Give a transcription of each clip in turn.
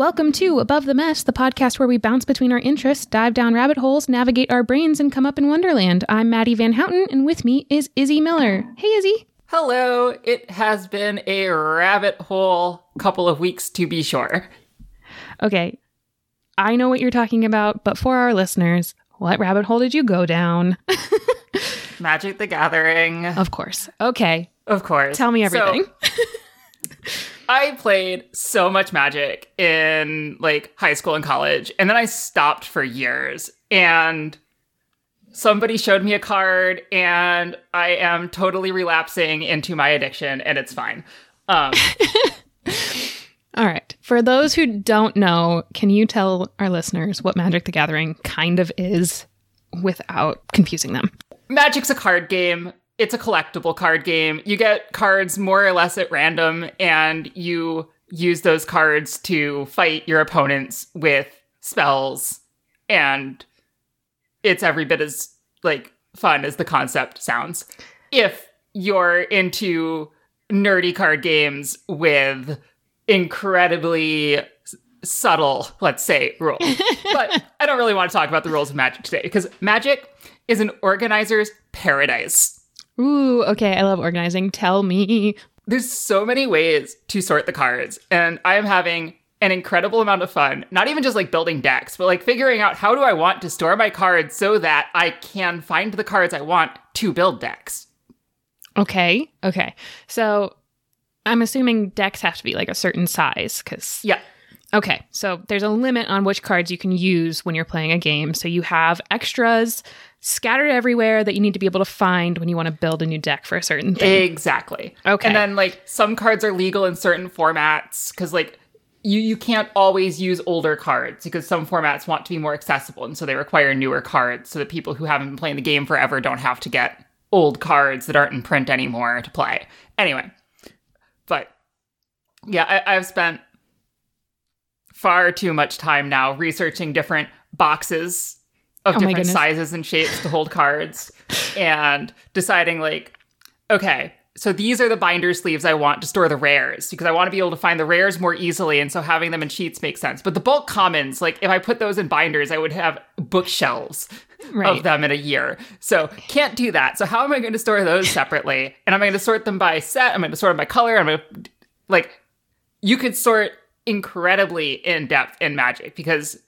Welcome to Above the Mess, the podcast where we bounce between our interests, dive down rabbit holes, navigate our brains, and come up in Wonderland. I'm Madi Van Houten, and with me is Izzy Miller. Hey, Izzy. Hello. It has been a rabbit hole couple of weeks to be sure. Okay, I know what you're talking about, but for our listeners, what rabbit hole did you go down? Magic the Gathering. of course. Okay, Of course. tell me So, everything. I played so much Magic in like high school and college, and then I stopped for years. And somebody showed me a card, and I am totally relapsing into my addiction, and it's fine. Um, All right. For those who don't know, can you tell our listeners what Magic the Gathering kind of is without confusing them? Magic's a card game. It's a collectible card game. You get cards more or less at random, and you use those cards to fight your opponents with spells. And it's every bit as like fun as the concept sounds. If you're into nerdy card games with incredibly subtle, let's say, rules. but I don't really want to talk about the rules of Magic today because Magic is an organizer's paradise. Ooh, okay. I love organizing. Tell me. There's so many ways to sort the cards, and I am having an incredible amount of fun. Not even just like building decks, but like figuring out how do I want to store my cards so that I can find the cards I want to build decks. Okay. Okay. So I'm assuming decks have to be like a certain size because Yeah. Okay, so there's a limit on which cards you can use when you're playing a game. So you have extras scattered everywhere that you need to be able to find when you want to build a new deck for a certain thing. Exactly. Okay. And then like some cards are legal in certain formats because like you you can't always use older cards because some formats want to be more accessible and so they require newer cards so that people who haven't been playing the game forever don't have to get old cards that aren't in print anymore to play. Anyway, but yeah, I, I've spent far too much time now researching different boxes of Oh different sizes and shapes to hold cards and deciding like okay so these are the binder sleeves i want to store the rares because i want to be able to find the rares more easily. And so having them in sheets makes sense. But the bulk commons like if i put those in binders i would have bookshelves Right. of them in a year. So can't do that. So how am i going to store those separately? And i'm going to sort them by set. I'm going to sort them by color. I'm going to like you could sort incredibly in depth in magic because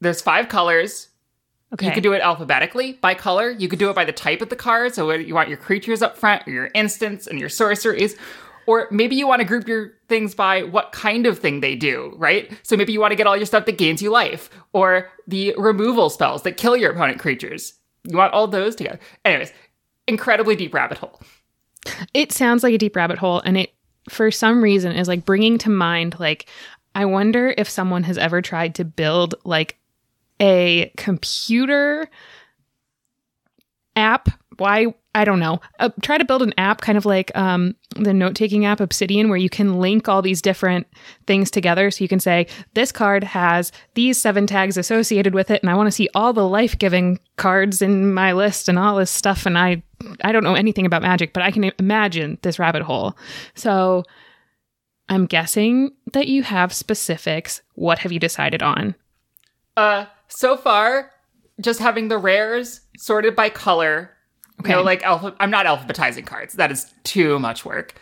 there's five colors Okay. you could do it alphabetically by color. You could do it by the type of the card. So whether you want your creatures up front or your instants and your sorceries. Or maybe you want to group your things by what kind of thing they do, right? So maybe you want to get all your stuff that gains you life, or the removal spells that kill your opponent creatures. You want all those together. Anyways, incredibly deep rabbit hole. It sounds like a deep rabbit hole, and it, for some reason, is like bringing to mind, like, I wonder if someone has ever tried to build like a computer app. Why? I don't know. Uh, try to build an app kind of like um, the note taking app Obsidian, where you can link all these different things together. So you can say, this card has these seven tags associated with it, and I want to see all the life giving cards in my list and all this stuff. And I, I don't know anything about magic, but I can imagine this rabbit hole. So I'm guessing that you have specifics. What have you decided on? Uh, so far, just having the rares sorted by color. Okay. No, like alpha. I'm not alphabetizing cards. That is too much work.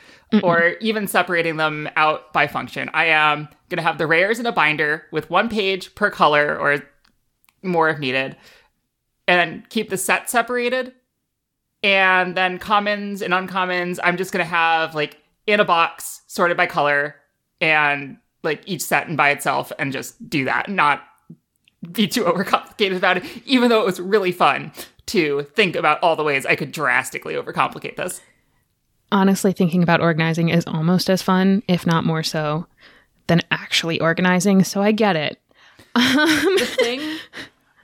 Or even separating them out by function. I am gonna have the rares in a binder with one page per color, or more if needed, and keep the set separated. And then commons and uncommons, I'm just gonna have like in a box sorted by color, and like each set and by itself, and just do that. Not be too overcomplicated about it, even though it was really fun to think about all the ways I could drastically overcomplicate this. Honestly, thinking about organizing is almost as fun, if not more so, than actually organizing. So I get it. Um, the thing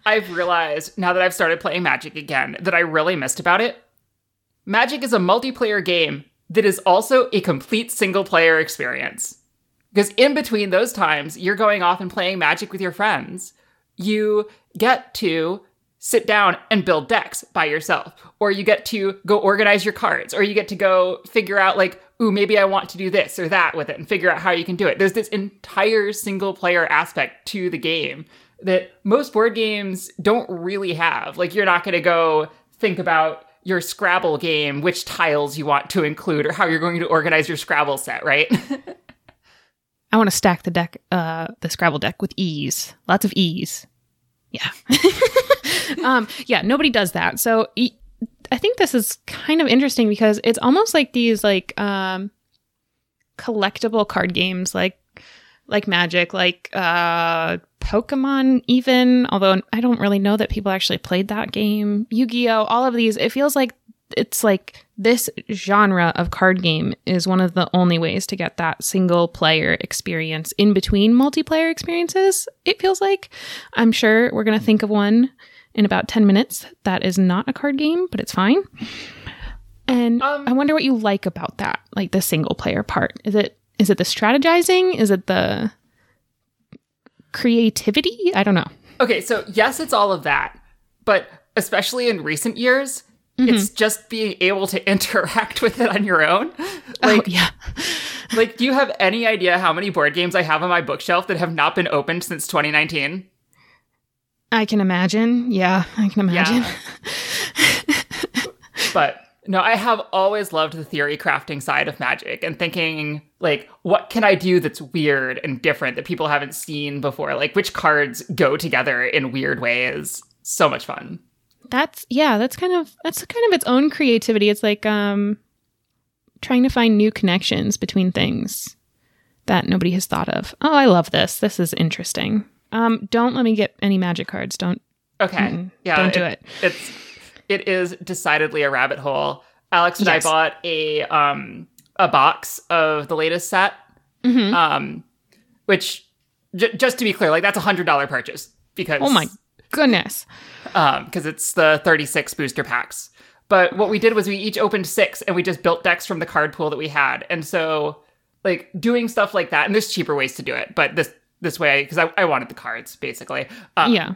I've realized now that I've started playing Magic again that I really missed about it Magic is a multiplayer game that is also a complete single player experience. Because in between those times, you're going off and playing Magic with your friends. You get to sit down and build decks by yourself, or you get to go organize your cards, or you get to go figure out, like, ooh, maybe I want to do this or that with it and figure out how you can do it. There's this entire single player aspect to the game that most board games don't really have. Like, you're not going to go think about your Scrabble game, which tiles you want to include, or how you're going to organize your Scrabble set, right? I want to stack the deck, uh, the Scrabble deck with ease, lots of ease. Yeah, um, yeah. Nobody does that. So I think this is kind of interesting because it's almost like these like um, collectible card games, like like Magic, like uh, Pokemon, even. Although I don't really know that people actually played that game. Yu Gi Oh! All of these. It feels like it's like this genre of card game is one of the only ways to get that single player experience in between multiplayer experiences. It feels like. I'm sure we're going to think of one in about 10 minutes that is not a card game, but it's fine. And Um, I wonder what you like about that, like the single player part. Is it is it the strategizing? Is it the creativity? I don't know. okay, so yes, it's all of that. But especially in recent years, Mm-hmm. it's just being able to interact with it on your own. Oh, like, oh, yeah. like, do you have any idea how many board games I have on my bookshelf that have not been opened since 2019? I can imagine. Yeah, I can imagine. but no, I have always loved the theory crafting side of magic and thinking, like, what can I do that's weird and different that people haven't seen before? Like, which cards go together in weird ways? So much fun. That's yeah, that's kind of that's kind of its own creativity. It's like um trying to find new connections between things that nobody has thought of. Oh, I love this. This is interesting. Um don't let me get any magic cards. Don't Okay. Mm-mm. Yeah. Don't do it. It's it is decidedly a rabbit hole. Alex and Yes. I bought a um a box of the latest set. Mhm. Um which j- just to be clear, like that's a hundred dollar purchase because Oh my goodness. um because it's the 36 booster packs. But what we did was we each opened six and we just built decks from the card pool that we had. And so like doing stuff like that, and there's cheaper ways to do it, but this this way, because I, I wanted the cards basically. Um, yeah.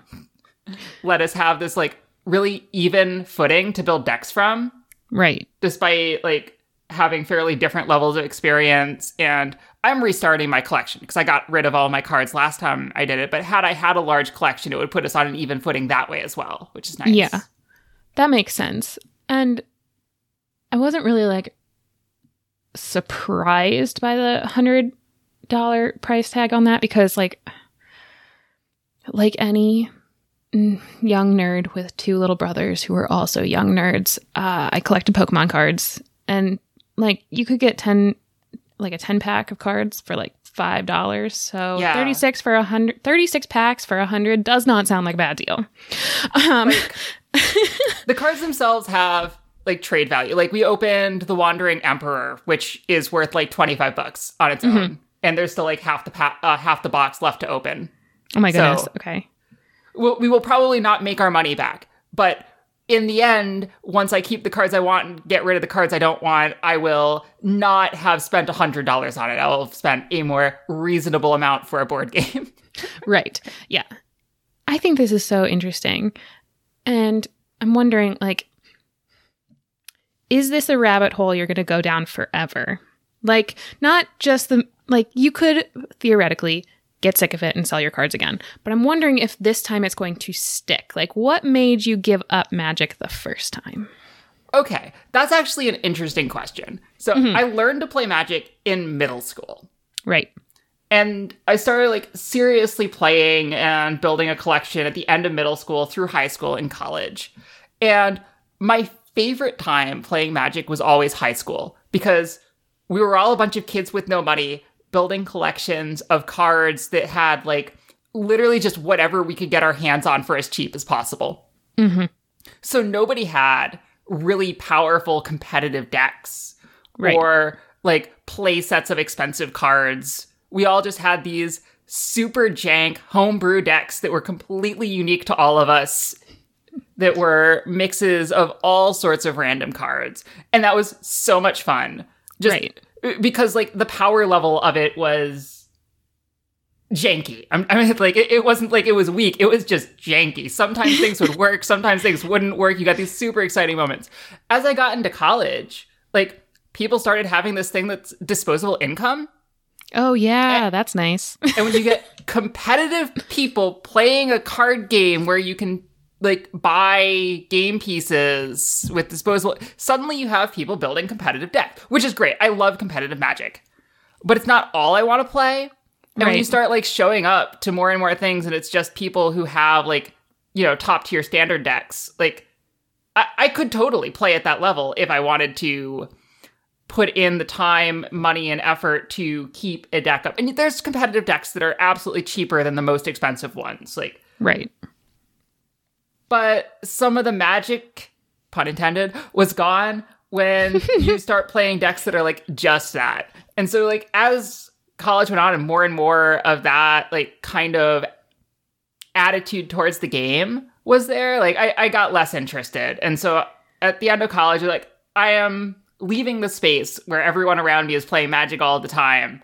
let us have this like really even footing to build decks from, Right. despite like having fairly different levels of experience. And I'm restarting my collection because I got rid of all my cards last time I did it. But had I had a large collection, it would put us on an even footing that way as well, which is nice. Yeah. That makes sense. And I wasn't really like surprised by the hundred dollar price tag on that because like like any young nerd with two little brothers who are also young nerds, uh, I collected Pokemon cards and like you could get ten like a ten pack of cards for like five dollars. So Yeah. thirty six for a hundred thirty six packs for a hundred does not sound like a bad deal. Um The cards themselves have like trade value. Like we opened the Wandering Emperor, which is worth like 25 bucks on its own. And there's still like half the pa- uh, half the box left to open. Oh my goodness. So- okay. we'll, we will probably not make our money back. But in the end, once I keep the cards I want and get rid of the cards I don't want, I will not have spent $100 on it. I will have spent a more reasonable amount for a board game. Right. Yeah. I think this is so interesting. And I'm wondering like is this a rabbit hole you're going to go down forever? Like not just the like you could theoretically get sick of it and sell your cards again. But I'm wondering if this time it's going to stick. Like what made you give up magic the first time? okay, that's actually an interesting question. So mm-hmm. I learned to play Magic in middle school. Right. And I started like seriously playing and building a collection at the end of middle school through high school and college. And my favorite time playing Magic was always high school because we were all a bunch of kids with no money building collections of cards that had like literally just whatever we could get our hands on for as cheap as possible. Mhm. So nobody had really powerful competitive decks Right. or like play sets of expensive cards. We all just had these super jank homebrew decks that were completely unique to all of us that were mixes of all sorts of random cards. And that was so much fun. Just Right. Because like the power level of it was janky. I'm, I mean, like it, it wasn't like it was weak. It was just janky. Sometimes things would work. Sometimes things wouldn't work. You got these super exciting moments. As I got into college, like people started having this thing that's disposable income. Oh yeah, that's nice. And when you get competitive people playing a card game where you can like buy game pieces with disposable, suddenly you have people building competitive decks, which is great. I love competitive magic. But it's not all I want to play. And when you start like showing up to more and more things and it's just people who have like, you know, top tier standard decks, like I, I could totally play at that level if I wanted to put in the time, money, and effort to keep a deck up. And there's competitive decks that are absolutely cheaper than the most expensive ones. Like, Right. But some of the magic, pun intended, was gone when you start playing decks that are like just that. And so, like, as college went on and more and more of that, like, kind of attitude towards the game was there, like, I, I got less interested. And so at the end of college, you're like, I am leaving the space where everyone around me is playing magic all the time.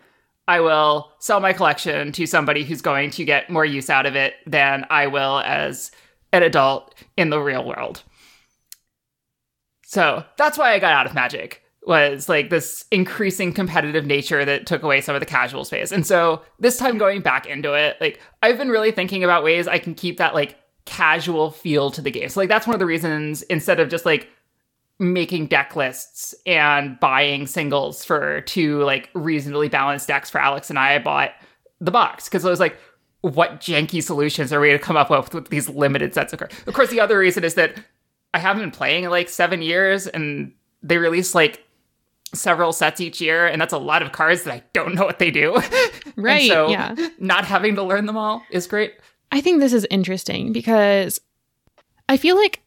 I will sell my collection to somebody who's going to get more use out of it than I will as an adult in the real world. So that's why I got out of Magic was like this increasing competitive nature that took away some of the casual space. And so this time going back into it, like I've been really thinking about ways I can keep that like casual feel to the game. So like that's one of the reasons instead of just like making deck lists and buying singles for two like reasonably balanced decks for Alex and I, I bought the box because I was like, what janky solutions are we going to come up with with these limited sets of cards? Of course, the other reason is that I haven't been playing in like seven years and they release like several sets each year and that's a lot of cards that I don't know what they do. Right, so yeah. not having to learn them all is great. I think this is interesting because I feel like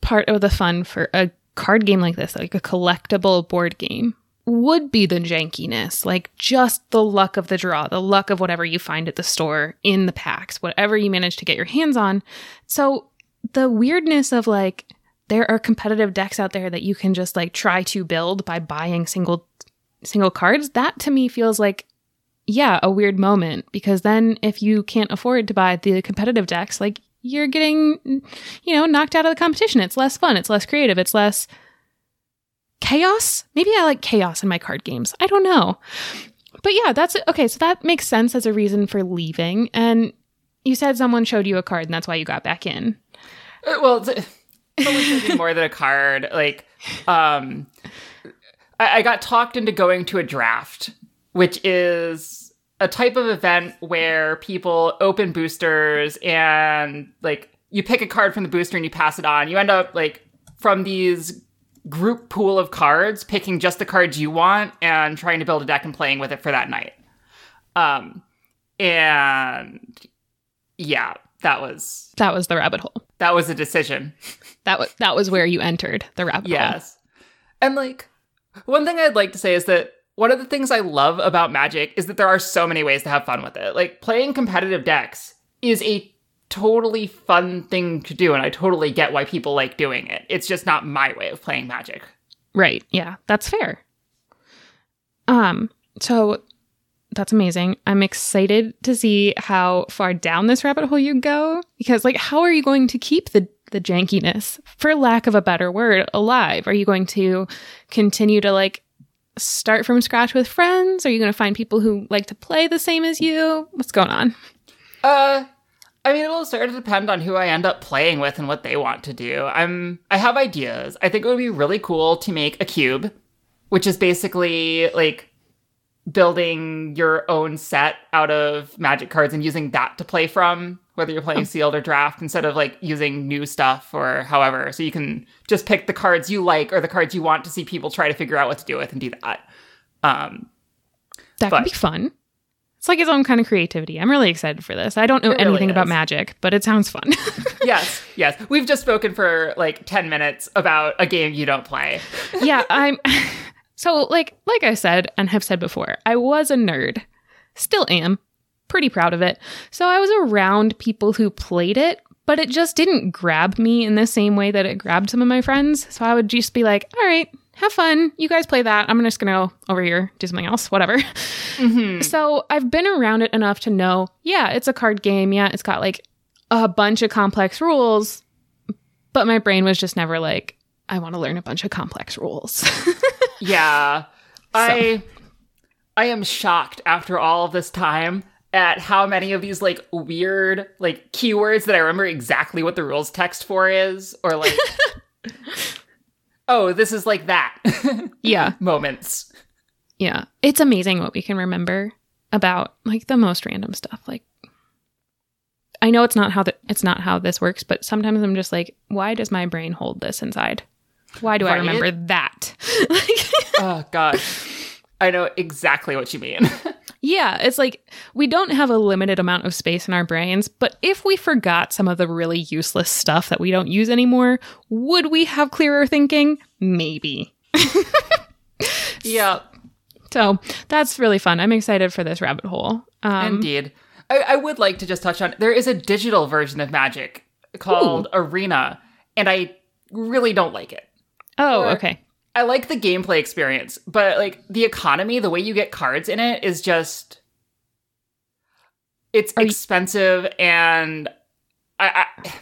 part of the fun for a card game like this, like a collectible board game, would be the jankiness, like just the luck of the draw, the luck of whatever you find at the store in the packs, whatever you manage to get your hands on. So the weirdness of like, there are competitive decks out there that you can just like try to build by buying single single cards that to me feels like yeah, a weird moment because then if you can't afford to buy the competitive decks, like you're getting, you know, knocked out of the competition. It's less fun. It's less creative. It's less chaos. Maybe I like chaos in my card games. I don't know. But yeah, that's okay. So that makes sense as a reason for leaving. And you said someone showed you a card and that's why you got back in. Uh, well, it's, showed more than a card. Like, um, I, I got talked into going to a draft, which is a type of event where people open boosters and like you pick a card from the booster and you pass it on. You end up like from these group pool of cards, picking just the cards you want and trying to build a deck and playing with it for that night. Um, and yeah, that was That was the rabbit hole. that was a decision. That was that was where you entered the rabbit hole. Yes. And like one thing I'd like to say is that one of the things I love about Magic is that there are so many ways to have fun with it. Like playing competitive decks is a totally fun thing to do and I totally get why people like doing it. It's just not my way of playing Magic. Right. Yeah, that's fair. Um, so that's amazing. I'm excited to see how far down this rabbit hole you go because like how are you going to keep the the jankiness for lack of a better word alive? Are you going to continue to like start from scratch with friends? Are you going to find people who like to play the same as you? What's going on? Uh I mean, it'll sort of depend on who I end up playing with and what they want to do. I'm I have ideas. I think it would be really cool to make a cube, which is basically like building your own set out of magic cards and using that to play from, whether you're playing sealed or draft, instead of like using new stuff or however. So you can just pick the cards you like or the cards you want to see people try to figure out what to do with and do that. Um, That But- could be fun. It's like his own kind of creativity. I'm really excited for this. I don't know It really anything about magic, but it sounds fun. yes, yes. We've just spoken for like 10 minutes about a game you don't play. yeah, I'm so like like I said and have said before, I was a nerd. Still am. Pretty proud of it. So I was around people who played it, but it just didn't grab me in the same way that it grabbed some of my friends. So I would just be like, "All right, have fun. You guys play that. I'm just going to go over here, do something else, whatever." Mm-hmm. So I've been around it enough to know, yeah, it's a card game. Yeah, it's got like a bunch of complex rules, but my brain was just never like, I want to learn a bunch of complex rules. Yeah. I I am shocked after all of this time at how many of these like weird like keywords that I remember exactly what the rules text for is or like oh, this is like that yeah. moments. Yeah. It's amazing what we can remember about like the most random stuff. Like I know it's not how the, it's not how this works, but sometimes I'm just like, why does my brain hold this inside? Why do I remember that? like, Oh god. I know exactly what you mean. yeah, it's like we don't have a limited amount of space in our brains, but if we forgot some of the really useless stuff that we don't use anymore, would we have clearer thinking? Maybe. yeah, So that's really fun. I'm excited for this rabbit hole. Um, indeed. I, I would like to just touch on there is a digital version of Magic called Arena, and I really don't like it. oh, Or- okay. I like the gameplay experience, but like the economy, the way you get cards in it is just it's Are you- expensive and I, I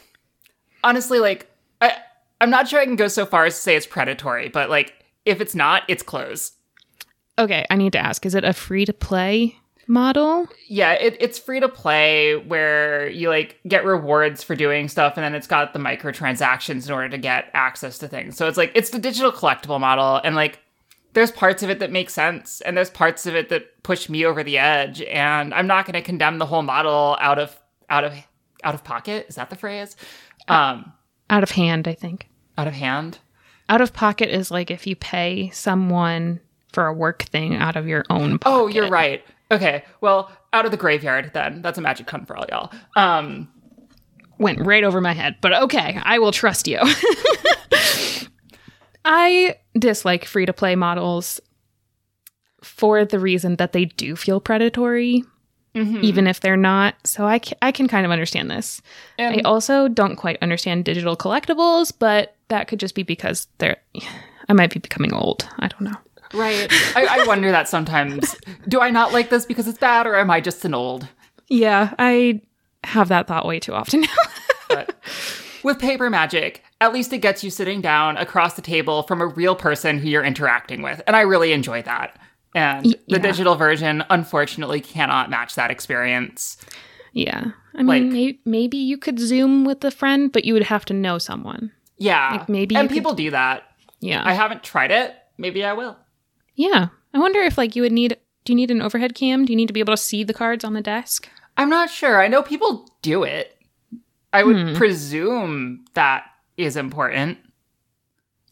honestly like I I'm not sure I can go so far as to say it's predatory, but like if it's not, it's close. Okay, I need to ask: Is it a free to play model? Yeah, it, it's free to play where you like get rewards for doing stuff, and then it's got the microtransactions in order to get access to things. So it's like it's the digital collectible model, and like there's parts of it that make sense, and there's parts of it that push me over the edge. And I'm not going to condemn the whole model out of out of out of pocket. Is that the phrase? Um, Out of hand, I think. out of hand. Out of pocket is like if you pay someone for a work thing out of your own pocket. Oh, you're right. Okay, well, out of the graveyard then. That's a magic pun for all y'all. Um, Went right over my head, but okay, I will trust you. I dislike free to play models for the reason that they do feel predatory, mhm. even if they're not. So I, I can kind of understand this. I also don't quite understand digital collectibles, but that could just be because they're. I might be becoming old. I don't know. Right. I, I wonder that sometimes. Do I not like this because it's bad, or am I just an old? Yeah, I have that thought way too often. But with paper magic, at least it gets you sitting down across the table from a real person who you're interacting with, and I really enjoy that. And Y- the yeah. digital version, unfortunately, cannot match that experience. yeah. I mean, Like- may- maybe you could Zoom with a friend, but you would have to know someone. Yeah, Like, maybe and you could- people do that. Yeah. I haven't tried it. Maybe I will. Yeah. I wonder if, like, you would need. Do you need an overhead cam? Do you need to be able to see the cards on the desk? I'm not sure. I know people do it. I would Hmm. presume that is important.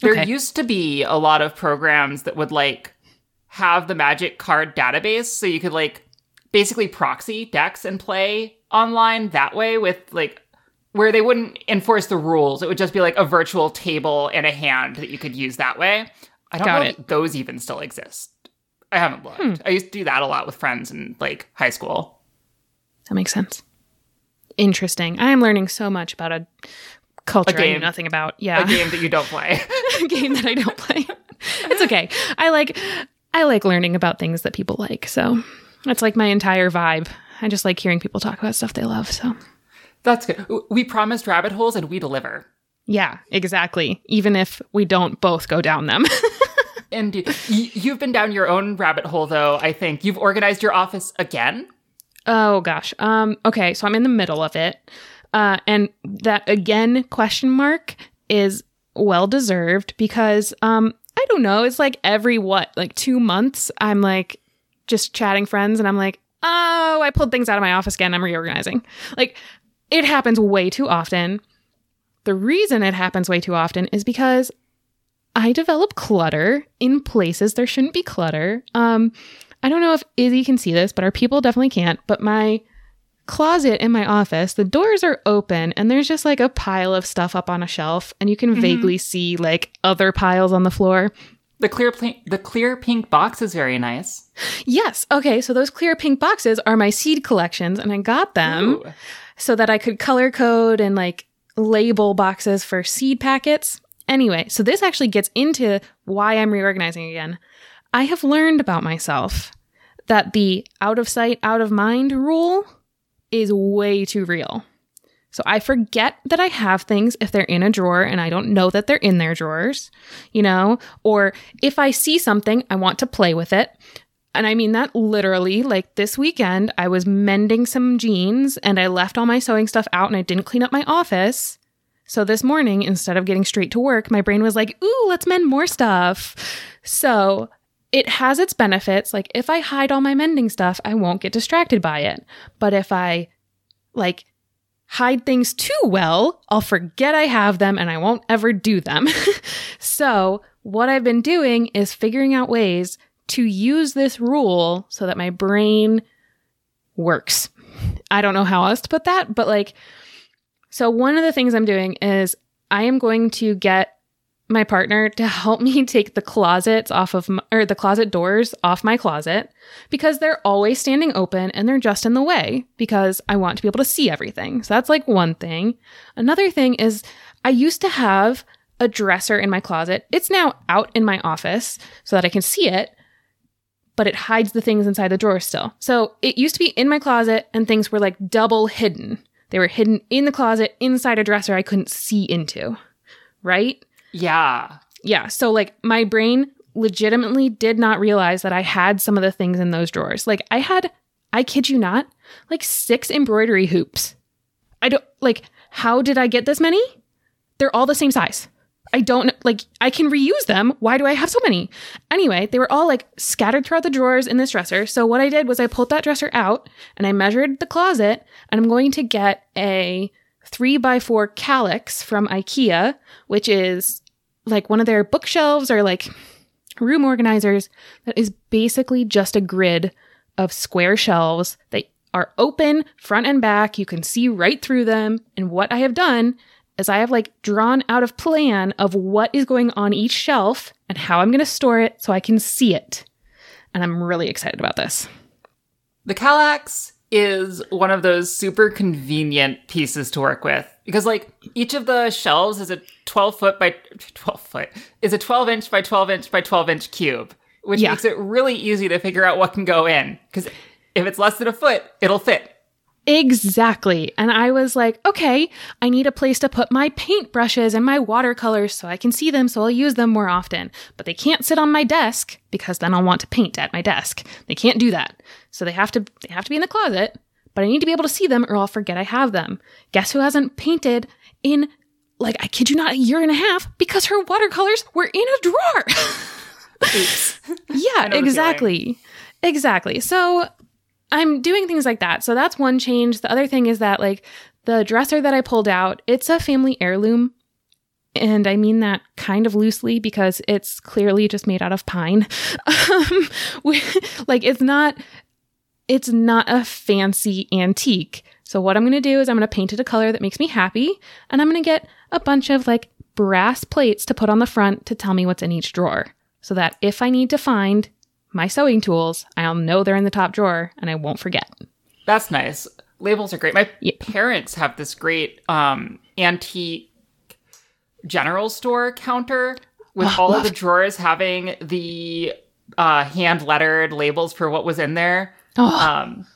There Okay. used to be a lot of programs that would like have the magic card database so you could like basically proxy decks and play online that way with like where they wouldn't enforce the rules. It would just be like a virtual table and a hand that you could use that way. I don't know it. if those even still exist. I haven't looked. Hmm. I used to do that a lot with friends in like high school. That makes sense. Interesting. I am learning so much about a culture A I knew nothing about. Yeah. A game that you don't play. a game that I don't play. it's okay. I like I like learning about things that people like. So that's like my entire vibe. I just like hearing people talk about stuff they love. So That's good. We promised rabbit holes and we deliver. yeah, exactly. Even if we don't both go down them. And you've been down your own rabbit hole, though. I think you've organized your office again. oh gosh. Um. Okay. So I'm in the middle of it, uh, and that again question mark is well deserved because um I don't know. It's like every what like two months I'm like just chatting friends and I'm like, oh, I pulled things out of my office again. I'm reorganizing. Like it happens way too often. The reason it happens way too often is because I develop clutter in places there shouldn't be clutter. Um, I don't know if Izzy can see this, but our people definitely can't. But my closet in my office, the doors are open and there's just like a pile of stuff up on a shelf, and you can vaguely see like other piles on the floor. The clear, pl- the clear pink box is very nice. Yes. Okay. So those clear pink boxes are my seed collections, and I got them Ooh. so that I could color code and like label boxes for seed packets. Anyway, so this actually gets into why I'm reorganizing again. I have learned about myself that the out of sight, out of mind rule is way too real. So I forget that I have things if they're in a drawer and I don't know that they're in their drawers, you know? Or if I see something, I want to play with it. And I mean that literally. Like this weekend, I was mending some jeans and I left all my sewing stuff out and I didn't clean up my office. So this morning, instead of getting straight to work, my brain was like, ooh, let's mend more stuff. So it has its benefits. Like if I hide all my mending stuff, I won't get distracted by it. But if I like hide things too well, I'll forget I have them and I won't ever do them. so, what I've been doing is figuring out ways to use this rule so that my brain works. I don't know how else to put that, but like, so one of the things I'm doing is I am going to get my partner to help me take the closets off of my, or the closet doors off my closet because they're always standing open and they're just in the way because I want to be able to see everything. So that's like one thing. Another thing is I used to have a dresser in my closet. It's now out in my office so that I can see it, but it hides the things inside the drawer still. So it used to be in my closet and things were like double hidden. They were hidden in the closet inside a dresser I couldn't see into. Right? Yeah. Yeah. So, like, my brain legitimately did not realize that I had some of the things in those drawers. Like, I had, I kid you not, like six embroidery hoops. I don't, like, how did I get this many? They're all the same size. I don't, like, I can reuse them. Why do I have so many? Anyway, they were all like scattered throughout the drawers in this dresser. So, what I did was I pulled that dresser out and I measured the closet, and I'm going to get a three by four Kallax from IKEA, which is like one of their bookshelves or like room organizers that is basically just a grid of square shelves that are open front and back. You can see right through them. And what I have done is I have like drawn out a plan of what is going on each shelf and how I'm going to store it so I can see it. And I'm really excited about this. The Kallax is one of those super convenient pieces to work with because like each of the shelves is a 12 foot by 12 foot is a 12 inch by 12 inch by 12 inch cube which yeah. makes it really easy to figure out what can go in because if it's less than a foot it'll fit Exactly. And I was like, okay, I need a place to put my paintbrushes and my watercolors so I can see them so I'll use them more often. But they can't sit on my desk because then I'll want to paint at my desk. They can't do that. So they have to they have to be in the closet, but I need to be able to see them or I'll forget I have them. Guess who hasn't painted in like I kid you not a year and a half because her watercolors were in a drawer. yeah, exactly. Exactly. So I'm doing things like that. So that's one change. The other thing is that like the dresser that I pulled out, it's a family heirloom. And I mean that kind of loosely because it's clearly just made out of pine. Um, like it's not it's not a fancy antique. So what I'm going to do is I'm going to paint it a color that makes me happy and I'm going to get a bunch of like brass plates to put on the front to tell me what's in each drawer so that if I need to find my sewing tools, I'll know they're in the top drawer and I won't forget. That's nice. Labels are great. My parents have this great um, antique general store counter with oh, all of the drawers having the uh, hand lettered labels for what was in there. Oh, um,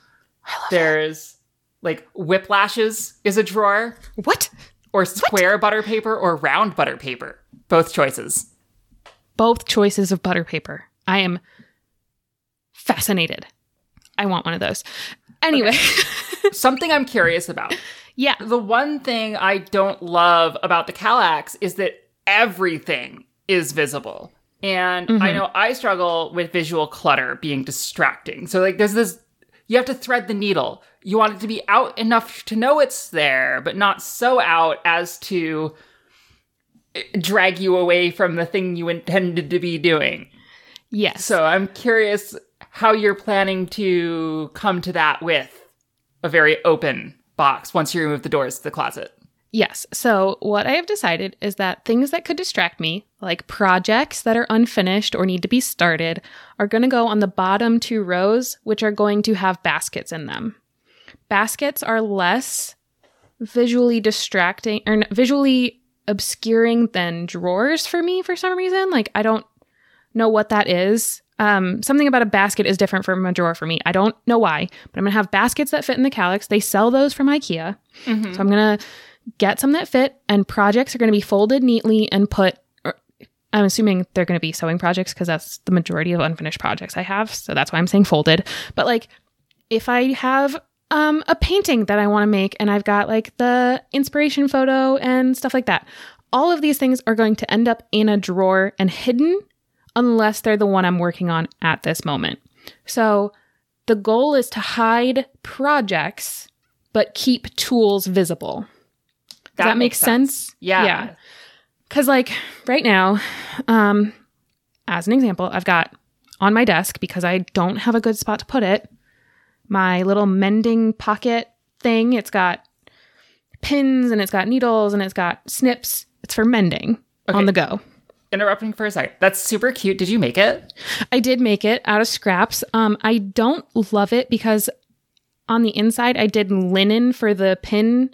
there's that. like whiplashes is a drawer. What? Or square what? butter paper or round butter paper. Both choices. Both choices of butter paper. I am fascinated. I want one of those. Anyway, okay. something I'm curious about. Yeah. The one thing I don't love about the Kallax is that everything is visible. And mm-hmm. I know I struggle with visual clutter being distracting. So, like, there's this you have to thread the needle. You want it to be out enough to know it's there, but not so out as to eh, drag you away from the thing you intended to be doing. Yes. So, I'm curious how you're planning to come to that with a very open box once you remove the doors to the closet. Yes. So, what I have decided is that things that could distract me, like projects that are unfinished or need to be started, are going to go on the bottom two rows, which are going to have baskets in them. Baskets are less visually distracting or visually obscuring than drawers for me for some reason. Like, I don't know what that is. Um, something about a basket is different from a drawer for me. I don't know why, but I'm gonna have baskets that fit in the Kallax. They sell those from IKEA, so I'm gonna get some that fit, and projects are gonna be folded neatly and put. or- I'm assuming they're gonna be sewing projects because that's the majority of unfinished projects I have, so that's why I'm saying folded. But like, if I have um, a painting that I want to make and I've got like the inspiration photo and stuff like that, all of these things are going to end up in a drawer and hidden unless they're the one I'm working on at this moment. So the goal is to hide projects but keep tools visible. Does that, make makes sense? Yeah. Yeah. Cause like right now, um, as an example, I've got on my desk because I don't have a good spot to put it, my little mending pocket thing. It's got pins and it's got needles and it's got snips. It's for mending Okay. on the go. Interrupting for a second. That's super cute. Did you make it? I did make it out of scraps. Um, I don't love it because on the inside I did linen for the pin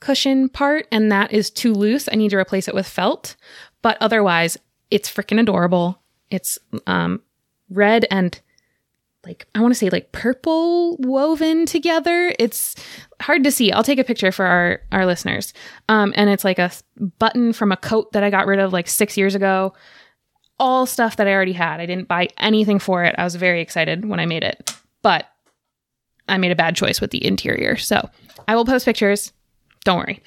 cushion part, and that is too loose. I need to replace it with felt. But otherwise, it's freaking adorable. It's um, red and like I want to say like purple woven together. It's hard to see. I'll take a picture for our our listeners. Um, and it's like a button from a coat that I got rid of like six years ago all stuff that I already had. I didn't buy anything for it. I was very excited when I made it, but I made a bad choice with the interior. So I will post pictures. Don't worry.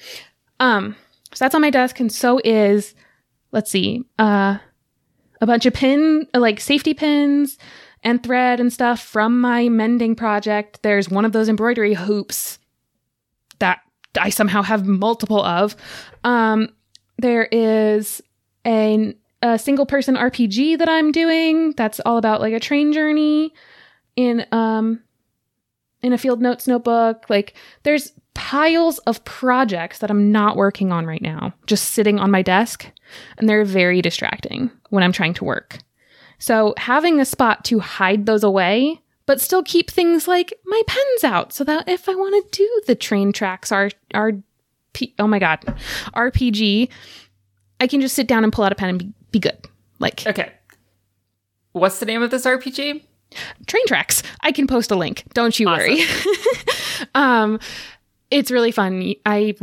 Um, so that's on my desk, and so is, let's see, uh, a bunch of pin, like safety pins and thread and stuff from my mending project. There's one of those embroidery hoops that I somehow have multiple of. Um, there is a, a single person RPG that I'm doing that's all about like a train journey in um in a field notes notebook. Like there's piles of projects that I'm not working on right now, just sitting on my desk, and they're very distracting when I'm trying to work. So having a spot to hide those away, but still keep things like my pens out so that if I want to do the train tracks are are oh my god, RPG, I can just sit down and pull out a pen and be, be good. Like Okay. What's the name of this RPG? train tracks. I can post a link. Don't you worry. um, it's really fun. I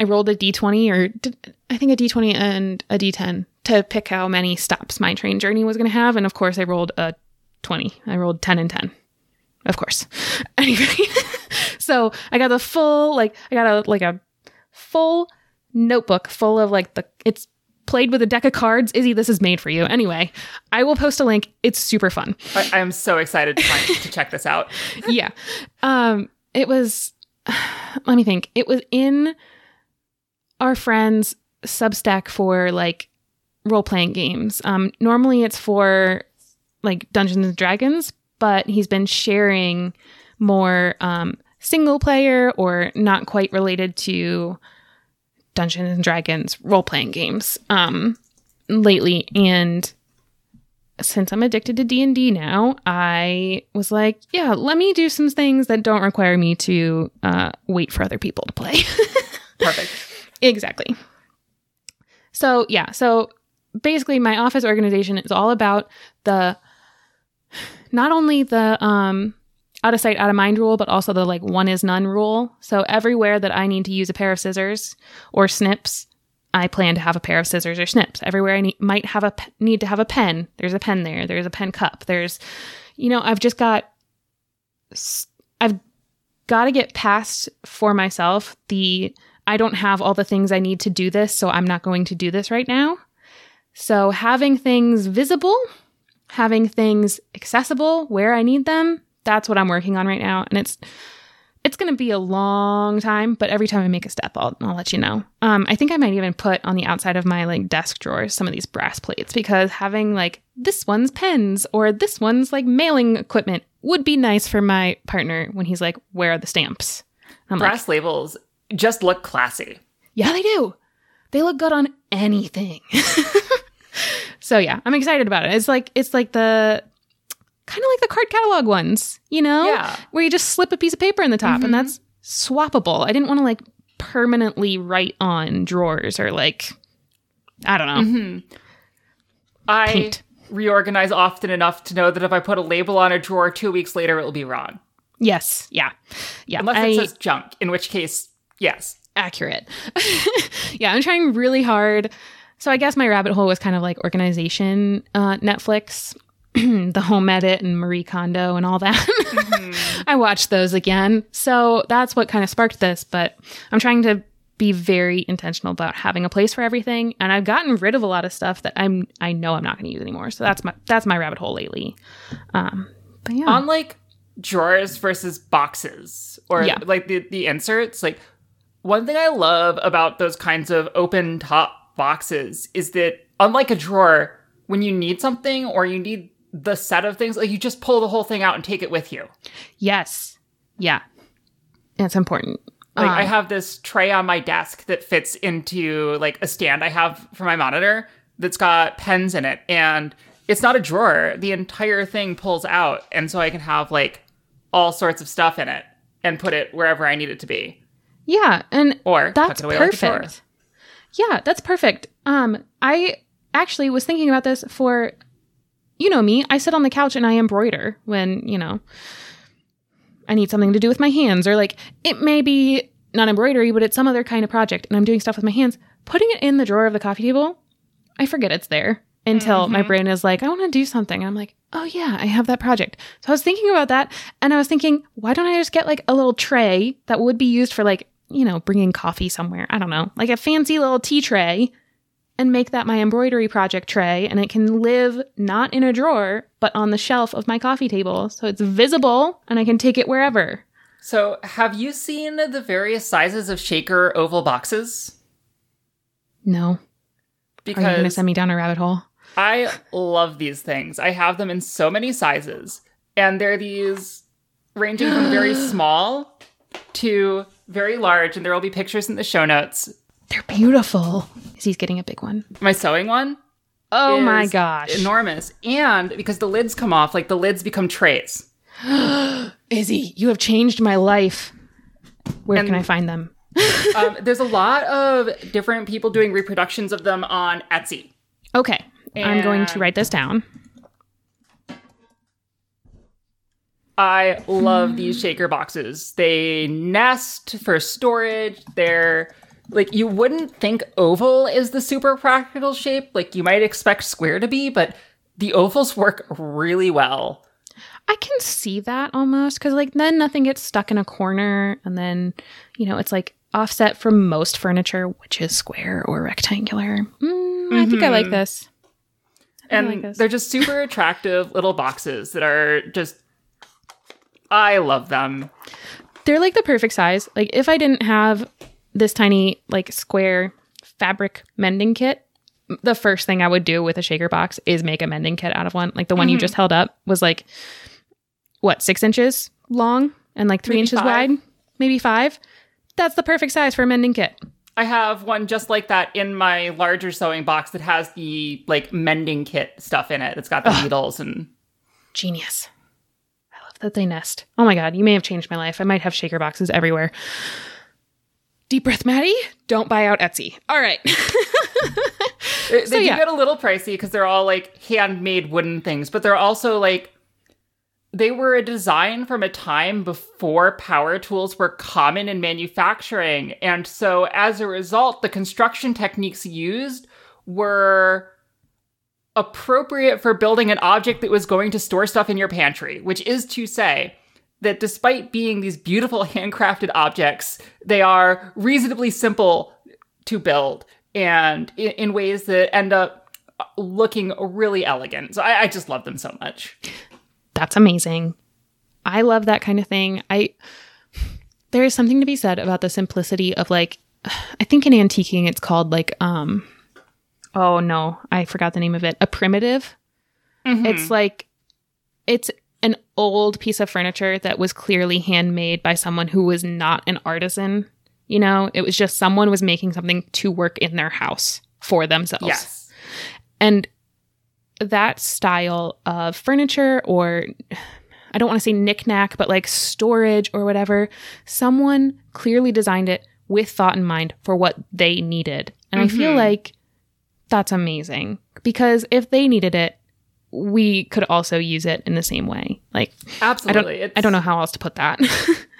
I rolled a d20 or did, I think a d20 and a d10 to pick how many stops my train journey was going to have, and of course I rolled a 20. I rolled 10 and 10. Of course. Anyway, so I got the full like I got a like a full notebook full of like the it's played with a deck of cards. Izzy, this is made for you. Anyway, I will post a link. It's super fun. I, I'm so excited to, find, to check this out. yeah. Um, it was, let me think. It was in our friend's Substack for like role playing games. Um, normally it's for like Dungeons and Dragons, but he's been sharing more um, single player or not quite related to Dungeons and Dragons role playing games um, lately. And since I'm addicted to D&D now, I was like, yeah, let me do some things that don't require me to uh, wait for other people to play. Perfect. exactly. So, yeah, so basically my office organization is all about the not only the um out of sight out of mind rule but also the like one is none rule. So everywhere that I need to use a pair of scissors or snips, I plan to have a pair of scissors or snips. Everywhere I need, might have a need to have a pen, there's a pen there. There's a pen cup. There's you know, I've just got I've got to get past for myself the I don't have all the things I need to do this, so I'm not going to do this right now. So having things visible, having things accessible where I need them, that's what I'm working on right now. And it's it's going to be a long time, but every time I make a step, I'll, I'll let you know. Um, I think I might even put on the outside of my like desk drawers some of these brass plates because having like this one's pens or this one's like mailing equipment would be nice for my partner when he's like, "Where are the stamps?" I'm like, Brass labels just look classy. yeah, they do. They look good on anything. so yeah, I'm excited about it. It's like it's like the kind of like the card catalog ones, you know? Yeah. Where you just slip a piece of paper in the top and that's swappable. I didn't want to like permanently write on drawers or like I don't know. I Paint. reorganize often enough to know that if I put a label on a drawer two weeks later, it will be wrong. Yes. Yeah. Yeah. Unless it I- says junk, in which case, yes. accurate. yeah, I'm trying really hard. So I guess my rabbit hole was kind of like organization, uh, Netflix, the Home Edit, and Marie Kondo, and all that. I watched those again, so that's what kind of sparked this. But I'm trying to be very intentional about having a place for everything, and I've gotten rid of a lot of stuff that I'm I know I'm not going to use anymore. So that's my that's my rabbit hole lately. Um, but yeah, On like drawers versus boxes or Yeah. like the, the inserts, like one thing I love about those kinds of open top boxes is that unlike a drawer, when you need something or you need the set of things, like you just pull the whole thing out and take it with you. yes, yeah, it's important. Like Um, I have this tray on my desk that fits into like a stand I have for my monitor that's got pens in it and it's not a drawer. The entire thing pulls out and so I can have like all sorts of stuff in it and put it wherever I need it to be. Yeah, and Or that's away like perfect. yeah, that's perfect. Um, I actually was thinking about this for, you know me. I sit on the couch and I embroider when you know I need something to do with my hands, or like it may be not embroidery, but it's some other kind of project, and I'm doing stuff with my hands. Putting it in the drawer of the coffee table, I forget it's there until my mm-hmm. brain is like, I want to do something. And I'm like, oh yeah, I have that project. So I was thinking about that and I was thinking, why don't I just get like a little tray that would be used for like, you know, bringing coffee somewhere? I don't know, like a fancy little tea tray and make that my embroidery project tray and it can live not in a drawer, but on the shelf of my coffee table. So it's visible and I can take it wherever. So, have you seen the various sizes of shaker oval boxes? No. Are you Because going to send me down a rabbit hole? I love these things. I have them in so many sizes, and they're these ranging from very small to very large, and there will be pictures in the show notes. They're beautiful. He's getting a big one? My sewing one Oh my gosh. enormous, and because the lids come off, like the lids become trays. Izzy, you have changed my life. Where And- can I find them? Um, there's a lot of different people doing reproductions of them on Etsy. Okay. I'm going to write this down. I love these shaker boxes. They nest for storage. They're like you wouldn't think oval is the super practical shape. Like you might expect square to be, but the ovals work really well. I can see that almost because, like, then nothing gets stuck in a corner, and then, you know, it's like offset from most furniture, which is square or rectangular. Mm, I think I like this. I And like this. they're just super attractive little boxes that are just I love them. They're like the perfect size. Like, if I didn't have this tiny, like, square fabric mending kit, the first thing I would do with a shaker box is make a mending kit out of one. Like, the one you mm-hmm. just held up was like, what, six inches long and like three Maybe inches five. wide? Maybe five. That's the perfect size for a mending kit. I have one just like that in my larger sewing box that has the like mending kit stuff in it. It's got the needles and Genius. I love that they nest. Oh my god, you may have changed my life. I might have shaker boxes everywhere. Deep breath, Madi. Don't buy out Etsy. All right. They, So, they do yeah. get a little pricey because they're all like handmade wooden things, but they're also like they were a design from a time before power tools were common in manufacturing. And so as a result, the construction techniques used were appropriate for building an object that was going to store stuff in your pantry, which is to say that despite being these beautiful handcrafted objects, they are reasonably simple to build and in, in ways that end up looking really elegant. So I, I just love them so much. That's amazing. I love that kind of thing. I there is something to be said about the simplicity of like I think in antiquing it's called like um oh no, I forgot the name of it. A primitive. It's like it's an old piece of furniture that was clearly handmade by someone who was not an artisan. You know, it was just someone was making something to work in their house for themselves. Yes. And that style of furniture, or I don't want to say knickknack, but like storage or whatever, someone clearly designed it with thought in mind for what they needed. And I feel mm-hmm. like that's amazing because if they needed it, we could also use it in the same way. Like Absolutely. I don't It's- I don't know how else to put that.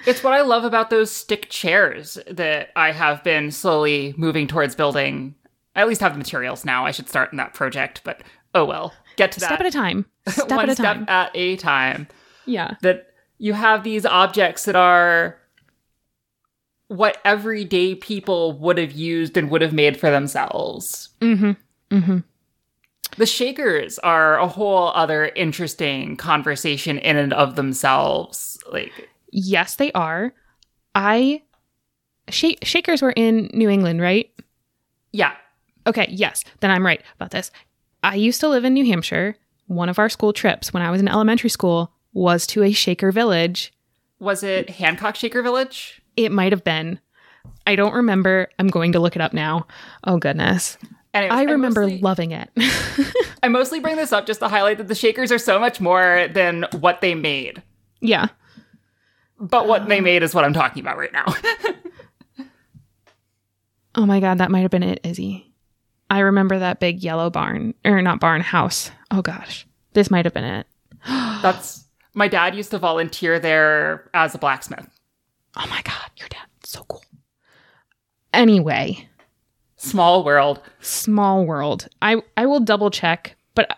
It's what I love about those stick chairs that I have been slowly moving towards building. I at least have the materials now. I should start in that project, but oh well. Get to that. step at a time. Step One at a step time. at a time. Yeah. That you have these objects that are what everyday people would have used and would have made for themselves. Mhm. Mhm. The shakers are a whole other interesting conversation in and of themselves. Like Yes, they are. I sh- Shakers were in New England, right? yeah, Okay, yes, then I'm right about this. I used to live in New Hampshire. One of our school trips when I was in elementary school was to a Shaker village. was it Hancock Shaker Village? It might have been. I don't remember. I'm going to look it up now. Oh, goodness. Anyways, I remember mostly- loving it. I mostly bring this up just to highlight that the Shakers are so much more than what they made. yeah. But what they um, made is what I'm talking about right now. Oh my God, that might have been it, Izzy. I remember that big yellow barn, or not barn, house. Oh gosh, this might have been it. That's my dad used to volunteer there as a blacksmith. Oh my God, your dad. So cool. Anyway, Small world. small world. I I will double check, but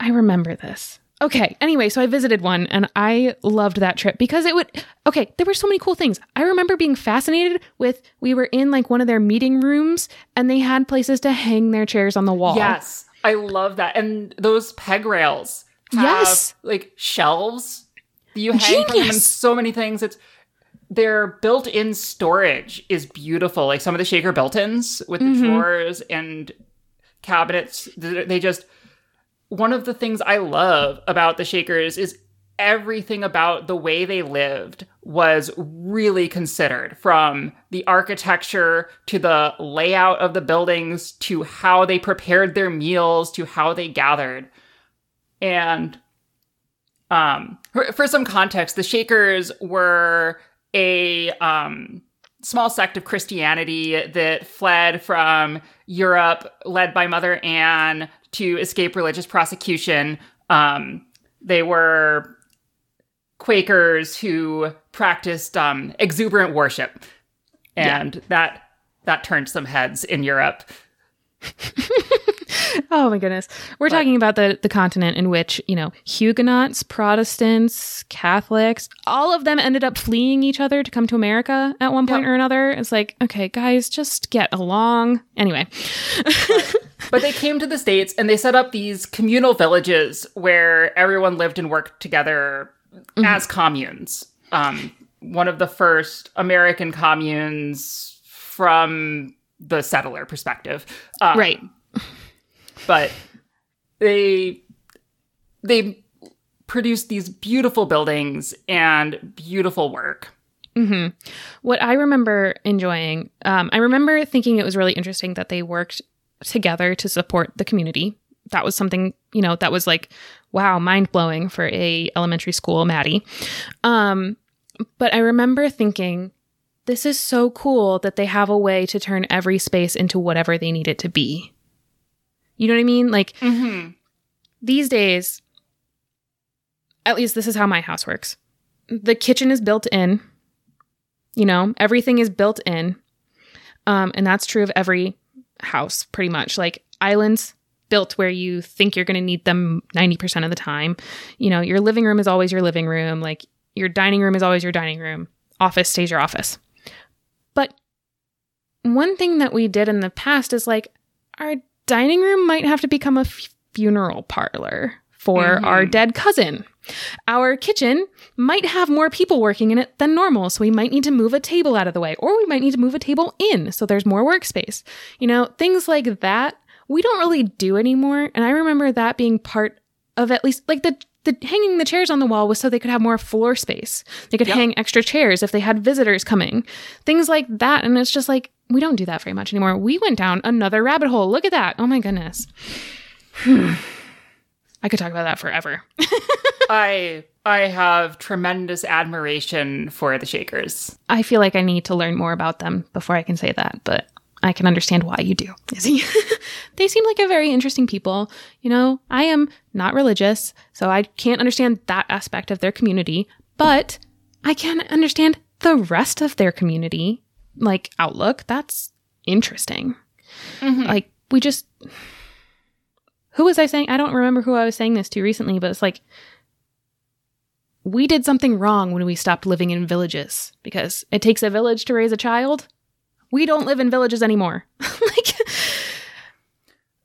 I remember this. Okay, anyway, so I visited one and I loved that trip because it would Okay, there were so many cool things. I remember being fascinated with we were in like one of their meeting rooms and they had places to hang their chairs on the wall. Yes, I love that. And those peg rails. Have, Yes. like shelves. You hang from Genius. so many things. It's their built-in storage is beautiful. Like some of the shaker built-ins with the Mhm. drawers and cabinets. They just one of the things I love about the shakers is everything about the way they lived was really considered from the architecture to the layout of the buildings to how they prepared their meals to how they gathered and um for some context the shakers were a um small sect of christianity that fled from europe led by mother anne to escape religious prosecution. Um they were quakers who practiced um exuberant worship. And that that turned some heads in europe Oh my goodness. We're talking about the the continent in which, you know, Huguenots, Protestants, Catholics, all of them ended up fleeing each other to come to America at one point or another. It's like, okay, guys, just get along. Anyway. But they came to the States and they set up these communal villages where everyone lived and worked together as communes. Um, one of the first American communes from the settler perspective. Um, right. But they they produced these beautiful buildings and beautiful work. hmm What I remember enjoying, um, I remember thinking it was really interesting that they worked together to support the community. That was something, you know, that was like, wow, mind blowing for a elementary school Madi. Um, but I remember thinking, this is so cool that they have a way to turn every space into whatever they need it to be. You know what I mean? Like Mm-hmm. these days, at least this is how my house works. The kitchen is built in. You know, everything is built in. Um, and that's true of every house, pretty much. Like islands built where you think you're going to need them 90% of the time. You know, your living room is always your living room. Like your dining room is always your dining room. Office stays your office. But one thing that we did in the past is like our dining room might have to become a f- funeral parlor for Mhm. our dead cousin. Our kitchen might have more people working in it than normal, so we might need to move a table out of the way, or we might need to move a table in so there's more workspace. You know, things like that we don't really do anymore. And I remember that being part of at least like the the hanging the chairs on the wall was so they could have more floor space. They could Yep. hang extra chairs if they had visitors coming. Things like that. And it's just like we don't do that very much anymore. We went down another rabbit hole. Look at that. Oh my goodness. I could talk about that forever. I I have tremendous admiration for the Shakers. I feel like I need to learn more about them before I can say that, but I can understand why you do. they seem like a very interesting people. You know, I am not religious, so I can't understand that aspect of their community, but I can understand the rest of their community, like outlook. That's interesting. Mm-hmm. Like, we just. Who was I saying? I don't remember who I was saying this to recently, but it's like we did something wrong when we stopped living in villages because it takes a village to raise a child. We don't live in villages anymore. like,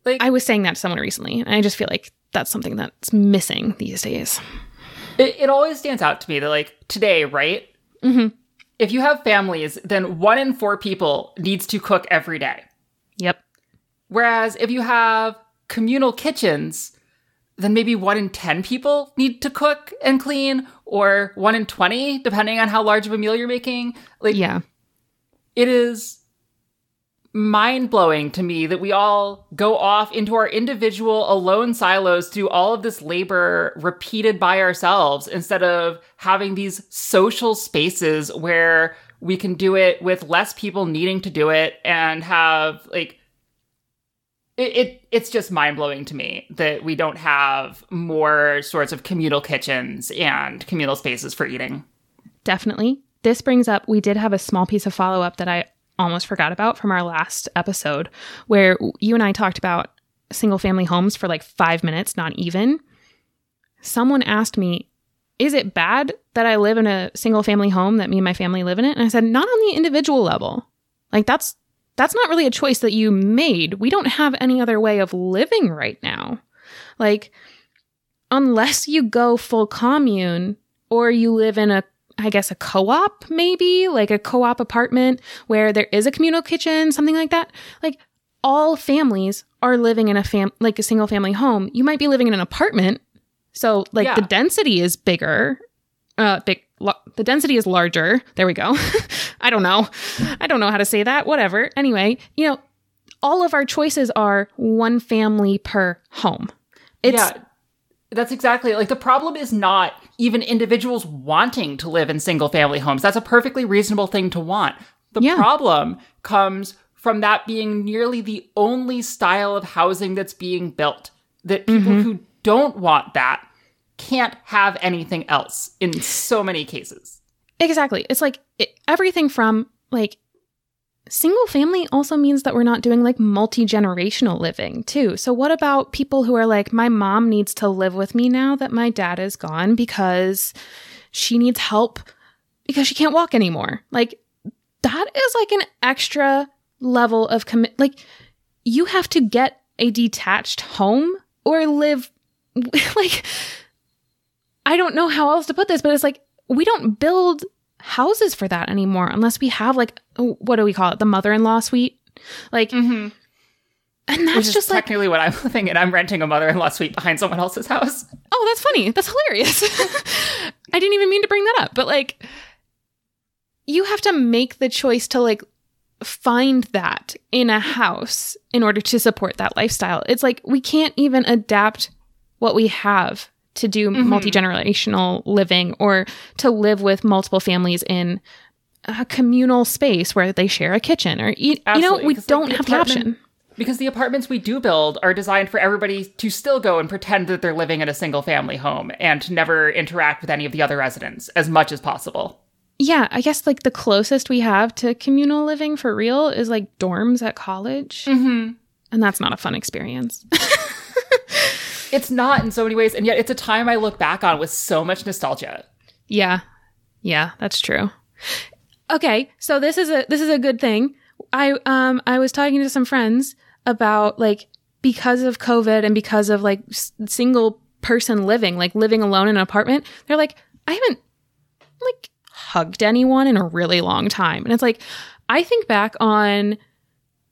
like I was saying that to someone recently, and I just feel like that's something that's missing these days. It, it always stands out to me that, like, today, right? Mm-hmm. If you have families, then one in four people needs to cook every day. Yep. Whereas if you have communal kitchens, then maybe one in 10 people need to cook and clean, or one in 20, depending on how large of a meal you're making. Like, yeah. It is mind blowing to me that we all go off into our individual alone silos to do all of this labor repeated by ourselves instead of having these social spaces where we can do it with less people needing to do it and have like it, it it's just mind blowing to me that we don't have more sorts of communal kitchens and communal spaces for eating. Definitely. This brings up we did have a small piece of follow up that I almost forgot about from our last episode where you and I talked about single family homes for like 5 minutes, not even. Someone asked me, "Is it bad that I live in a single family home that me and my family live in it?" And I said, "Not on the individual level. Like that's that's not really a choice that you made. We don't have any other way of living right now. Like, unless you go full commune or you live in a I guess a co-op maybe, like a co-op apartment where there is a communal kitchen, something like that. Like all families are living in a fam like a single family home. You might be living in an apartment. So like yeah. the density is bigger. Uh big the density is larger. There we go. I don't know. I don't know how to say that. Whatever. Anyway, you know, all of our choices are one family per home. It's, yeah, that's exactly like the problem is not even individuals wanting to live in single family homes. That's a perfectly reasonable thing to want. The yeah. problem comes from that being nearly the only style of housing that's being built. That people mm-hmm. who don't want that can't have anything else in so many cases. Exactly. It's like it, everything from like single family also means that we're not doing like multi generational living too. So, what about people who are like, my mom needs to live with me now that my dad is gone because she needs help because she can't walk anymore? Like, that is like an extra level of commit. Like, you have to get a detached home or live like I don't know how else to put this, but it's like we don't build houses for that anymore unless we have like what do we call it? The mother-in-law suite. Like mm-hmm. And that's Which just like, technically what I'm living in. I'm renting a mother-in-law suite behind someone else's house. Oh, that's funny. That's hilarious. I didn't even mean to bring that up, but like you have to make the choice to like find that in a house in order to support that lifestyle. It's like we can't even adapt what we have to do mm-hmm. multi generational living or to live with multiple families in a communal space where they share a kitchen or you, you know we don't like, have the option because the apartments we do build are designed for everybody to still go and pretend that they're living in a single family home and to never interact with any of the other residents as much as possible. Yeah, I guess like the closest we have to communal living for real is like dorms at college. Mm-hmm. And that's not a fun experience. it's not in so many ways, and yet it's a time I look back on with so much nostalgia. Yeah. Yeah, that's true. Okay, so this is a this is a good thing. I um I was talking to some friends about like because of COVID and because of like s- single person living, like living alone in an apartment, they're like, I haven't like hugged anyone in a really long time. And it's like, I think back on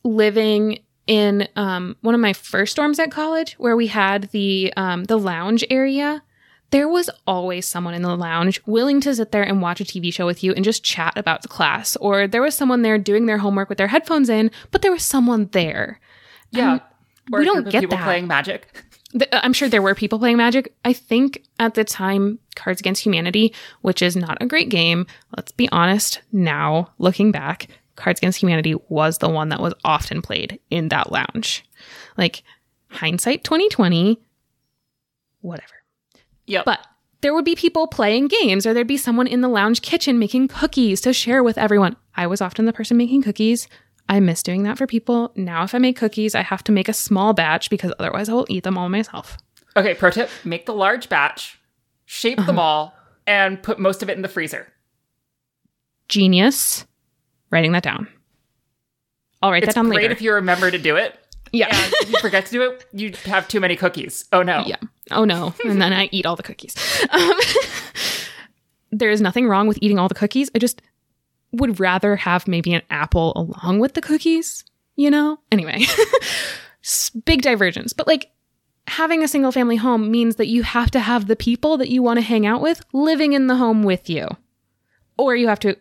living in um, one of my first dorms at college where we had the um, the lounge area there was always someone in the lounge willing to sit there and watch a TV show with you and just chat about the class. Or there was someone there doing their homework with their headphones in, but there was someone there. Yeah. we don't get people that. playing magic. I'm sure there were people playing magic. I think at the time, Cards Against Humanity, which is not a great game, let's be honest now, looking back, Cards Against Humanity was the one that was often played in that lounge. Like hindsight 2020, whatever. Yep. But there would be people playing games, or there'd be someone in the lounge kitchen making cookies to share with everyone. I was often the person making cookies. I miss doing that for people. Now, if I make cookies, I have to make a small batch because otherwise I will eat them all myself. okay, pro tip make the large batch, shape Uh-huh. them all, and put most of it in the freezer. Genius. Writing that down. I'll write It's that down great later. if you remember to do it. yeah. If you forget to do it, you have too many cookies. Oh no. Yeah. Oh no. And then I eat all the cookies. Um, there is nothing wrong with eating all the cookies. I just would rather have maybe an apple along with the cookies, you know? Anyway, big divergence. But like having a single family home means that you have to have the people that you want to hang out with living in the home with you, or you have to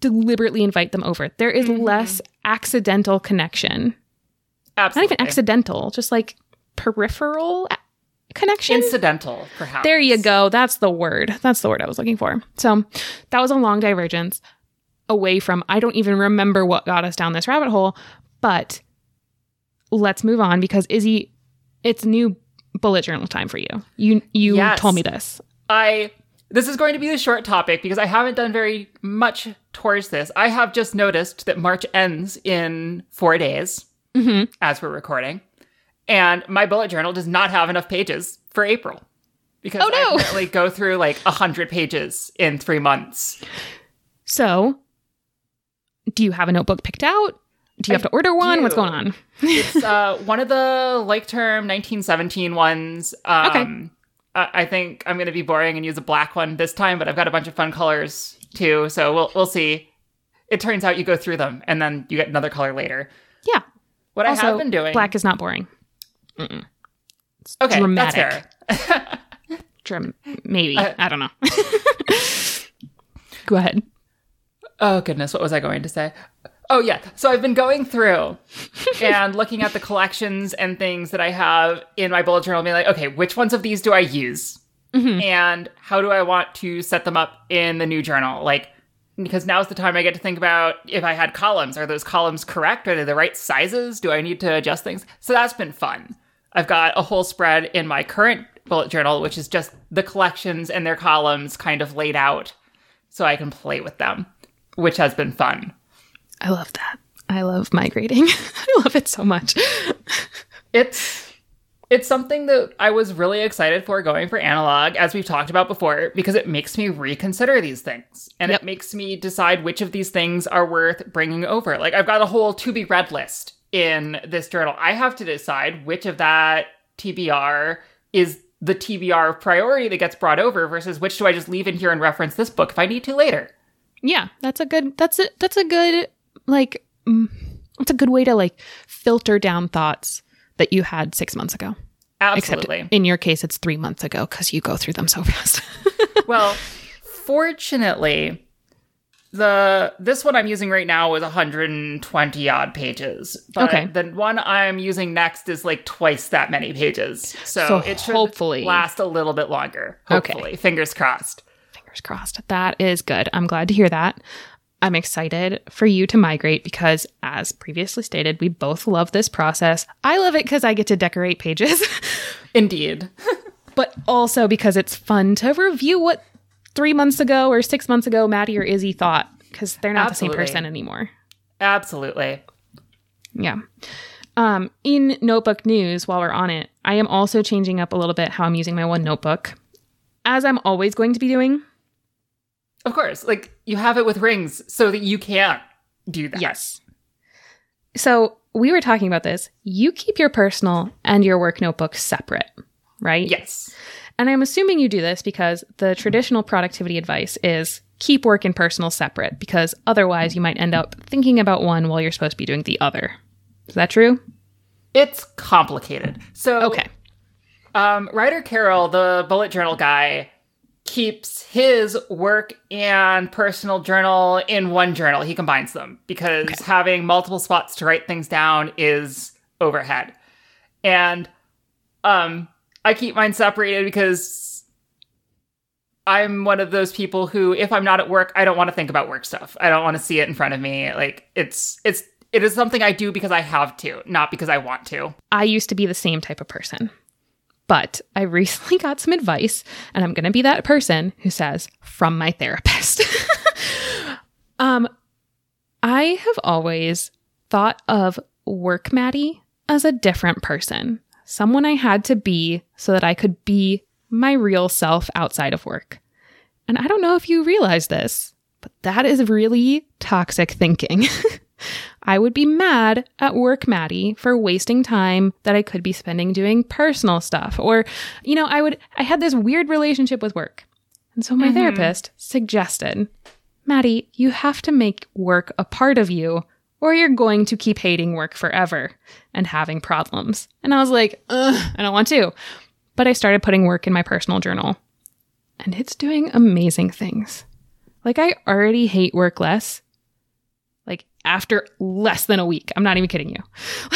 deliberately invite them over. There is mm-hmm. less accidental connection. Not even accidental, just like peripheral a- connection. Incidental, perhaps. There you go. That's the word. That's the word I was looking for. So that was a long divergence away from, I don't even remember what got us down this rabbit hole, but let's move on because Izzy, it's new bullet journal time for you. You, you Yes. told me this. I this is going to be a short topic because I haven't done very much towards this. I have just noticed that March ends in four days Mhm. as we're recording, and my bullet journal does not have enough pages for April because Oh, no. I currently go through like a hundred pages in three months. So do you have a notebook picked out? Do you have to order one? What's going on? It's uh, one of the Leuchtturm 1917 ones. Um, Okay. I I think I'm going to be boring and use a black one this time, but I've got a bunch of fun colors too, so we'll we'll see. It turns out you go through them and then you get another color later. Yeah. What Also, I have been doing, Black is not boring. okay, dramatic. That's fair. Dram- maybe. Uh, I don't know. Go ahead. Oh goodness, what was I going to say? Oh yeah, so I've been going through and looking at the collections and things that I have in my bullet journal, and being like, okay, which ones of these do I use, mm-hmm. and how do I want to set them up in the new journal? Like, because now's the time I get to think about if I had columns, are those columns correct? Are they the right sizes? Do I need to adjust things? So that's been fun. I've got a whole spread in my current bullet journal, which is just the collections and their columns kind of laid out so I can play with them, which has been fun. I love that. I love migrating. I love it so much. It's it's something that I was really excited for going for analog, as we've talked about before, because it makes me reconsider these things. And Yep. it makes me decide which of these things are worth bringing over. Like, I've got a whole to be read list in this journal. I have to decide which of that TBR is the TBR of priority that gets brought over versus which do I just leave in here and reference this book if I need to later. Yeah, that's a good. That's a that's a good like. Mm, it's a good way to like filter down thoughts that you had six months ago. Absolutely. Except in your case, it's three months ago because you go through them so fast. well, fortunately, the this one I'm using right now is 120 odd pages. But Okay. the one I'm using next is like twice that many pages. So, So it should hopefully- last a little bit longer. Okay. Fingers crossed. Fingers crossed. That is good. I'm glad to hear that. I'm excited for you to migrate because, as previously stated, we both love this process. I love it because I get to decorate pages. Indeed. but also because it's fun to review what three months ago or six months ago Madi or Izzy thought because they're not the same person anymore. Absolutely. Yeah. Um, in notebook news, while we're on it, I am also changing up a little bit how I'm using my one notebook, as I'm always going to be doing. Of course. Like you have it with rings so that you can't do that. Yes. So we were talking about this. You keep your personal and your work notebook separate, right? Yes. And I'm assuming you do this because the traditional productivity advice is keep work and personal separate because otherwise you might end up thinking about one while you're supposed to be doing the other. Is that true? It's complicated. So Okay. Um, Ryder Carroll, the bullet journal guy, keeps his work and personal journal in one journal. He combines them because having multiple spots to write things down is overhead. And um, I keep mine separated because I'm one of those people who, if I'm not at work, I don't want to think about work stuff. I don't want to see it in front of me. Like it's it's it is something I do because I have to, not because I want to. I used to be the same type of person. But I recently got some advice, and I'm going to be that person who says, from my therapist. um, I have always thought of work Madi as a different person, someone I had to be so that I could be my real self outside of work. And I don't know if you realize this, but that is really toxic thinking. I would be mad at work Madi for wasting time that I could be spending doing personal stuff. Or, you know, I would, I had this weird relationship with work. And so my mm-hmm. therapist suggested, Madi, you have to make work a part of you or you're going to keep hating work forever and having problems. And I was like, Ugh, I don't want to. But I started putting work in my personal journal and it's doing amazing things. Like, I already hate work less after less than a week. I'm not even kidding you.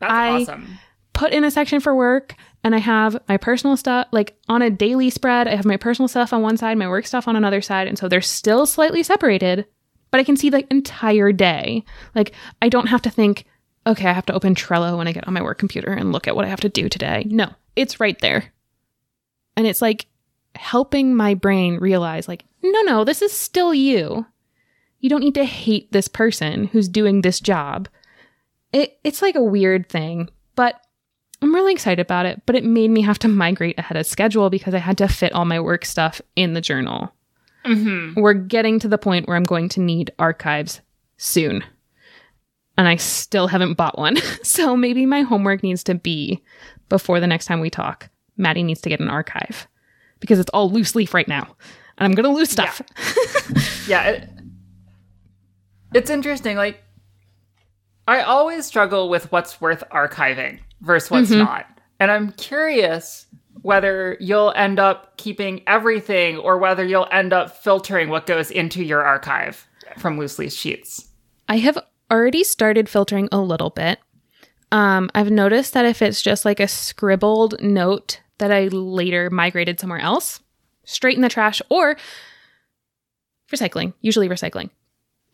That's I awesome. Put in a section for work and I have my personal stuff like on a daily spread. I have my personal stuff on one side, my work stuff on another side. And so they're still slightly separated, but I can see the entire day. Like I don't have to think, okay, I have to open Trello when I get on my work computer and look at what I have to do today. No, it's right there. And it's like helping my brain realize, like, no, no, this is still you. You don't need to hate this person who's doing this job. It, it's like a weird thing, but I'm really excited about it. But it made me have to migrate ahead of schedule because I had to fit all my work stuff in the journal. Mm-hmm. We're getting to the point where I'm going to need archives soon. And I still haven't bought one. so maybe my homework needs to be before the next time we talk. Madi needs to get an archive because it's all loose leaf right now. And I'm going to lose stuff. Yeah. yeah it, it's interesting. Like, I always struggle with what's worth archiving versus what's mm-hmm. not. And I'm curious whether you'll end up keeping everything or whether you'll end up filtering what goes into your archive from loose leaf sheets. I have already started filtering a little bit. Um, I've noticed that if it's just like a scribbled note that I later migrated somewhere else, straight in the trash or recycling, usually recycling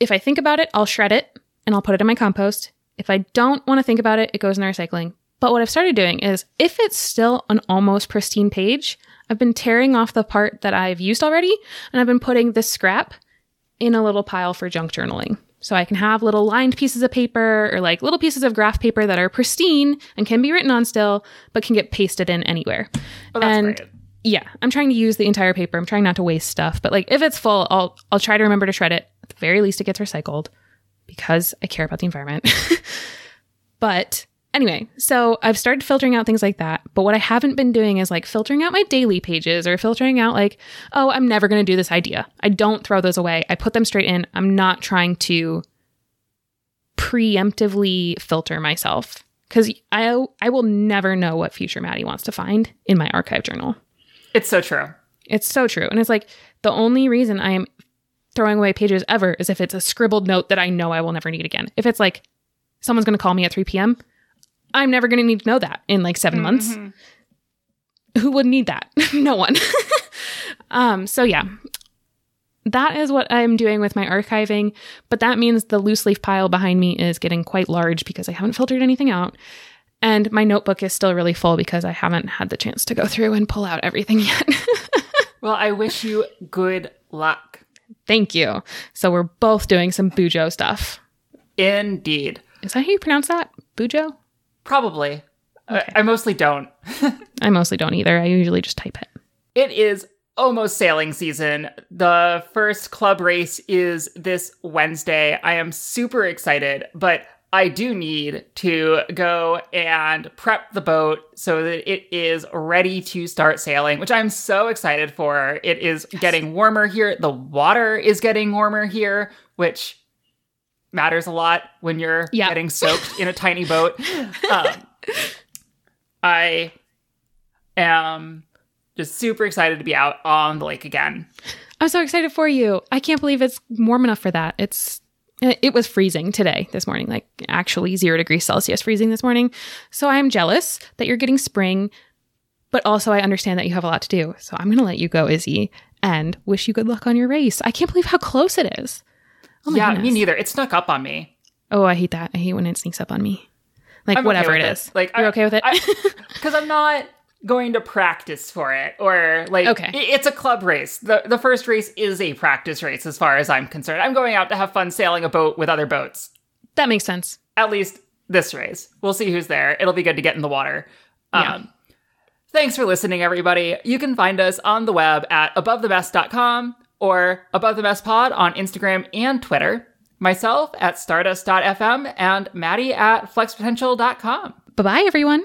if I think about it, I'll shred it and I'll put it in my compost. If I don't want to think about it, it goes in the recycling. But what I've started doing is if it's still an almost pristine page, I've been tearing off the part that I've used already and I've been putting this scrap in a little pile for junk journaling. So I can have little lined pieces of paper or like little pieces of graph paper that are pristine and can be written on still, but can get pasted in anywhere. Oh, and great. yeah, I'm trying to use the entire paper. I'm trying not to waste stuff, but like if it's full, I'll I'll try to remember to shred it the very least, it gets recycled because I care about the environment. but anyway, so I've started filtering out things like that. But what I haven't been doing is like filtering out my daily pages or filtering out like, oh, I'm never going to do this idea. I don't throw those away. I put them straight in. I'm not trying to preemptively filter myself because I I will never know what future Madi wants to find in my archive journal. It's so true. It's so true. And it's like the only reason I am throwing away pages ever is if it's a scribbled note that I know I will never need again. If it's like someone's going to call me at 3 p.m., I'm never going to need to know that in like 7 mm-hmm. months. Who would need that? no one. um, so yeah, that is what I'm doing with my archiving, but that means the loose leaf pile behind me is getting quite large because I haven't filtered anything out. And my notebook is still really full because I haven't had the chance to go through and pull out everything yet. well, I wish you good luck. Thank you. So we're both doing some Bujo stuff. Indeed. Is that how you pronounce that? Bujo? Probably. Okay. I, I mostly don't. I mostly don't either. I usually just type it. It is almost sailing season. The first club race is this Wednesday. I am super excited, but I do need to go and prep the boat so that it is ready to start sailing, which I'm so excited for. It is yes. getting warmer here. The water is getting warmer here, which matters a lot when you're yep. getting soaked in a tiny boat. Um, I am just super excited to be out on the lake again. I'm so excited for you. I can't believe it's warm enough for that. It's Uh, it was freezing today, this morning, like actually zero degrees Celsius freezing this morning. So I'm jealous that you're getting spring. But also, I understand that you have a lot to do. So I'm going to let you go, Izzy, and wish you good luck on your race. I can't believe how close it is. Oh yeah, goodness. me neither. It snuck up on me. Oh, I hate that. I hate when it sneaks up on me. Like, I'm whatever okay it is. Like, you're I, okay with it? Because I'm not going to practice for it or like okay. it's a club race. The the first race is a practice race as far as I'm concerned. I'm going out to have fun sailing a boat with other boats. That makes sense. At least this race. We'll see who's there. It'll be good to get in the water. Yeah. Um, thanks for listening, everybody. You can find us on the web at abovethemess.com or above the mess pod on Instagram and Twitter. Myself at stardust.fm and Madi at flexpotential.com. Bye bye, everyone.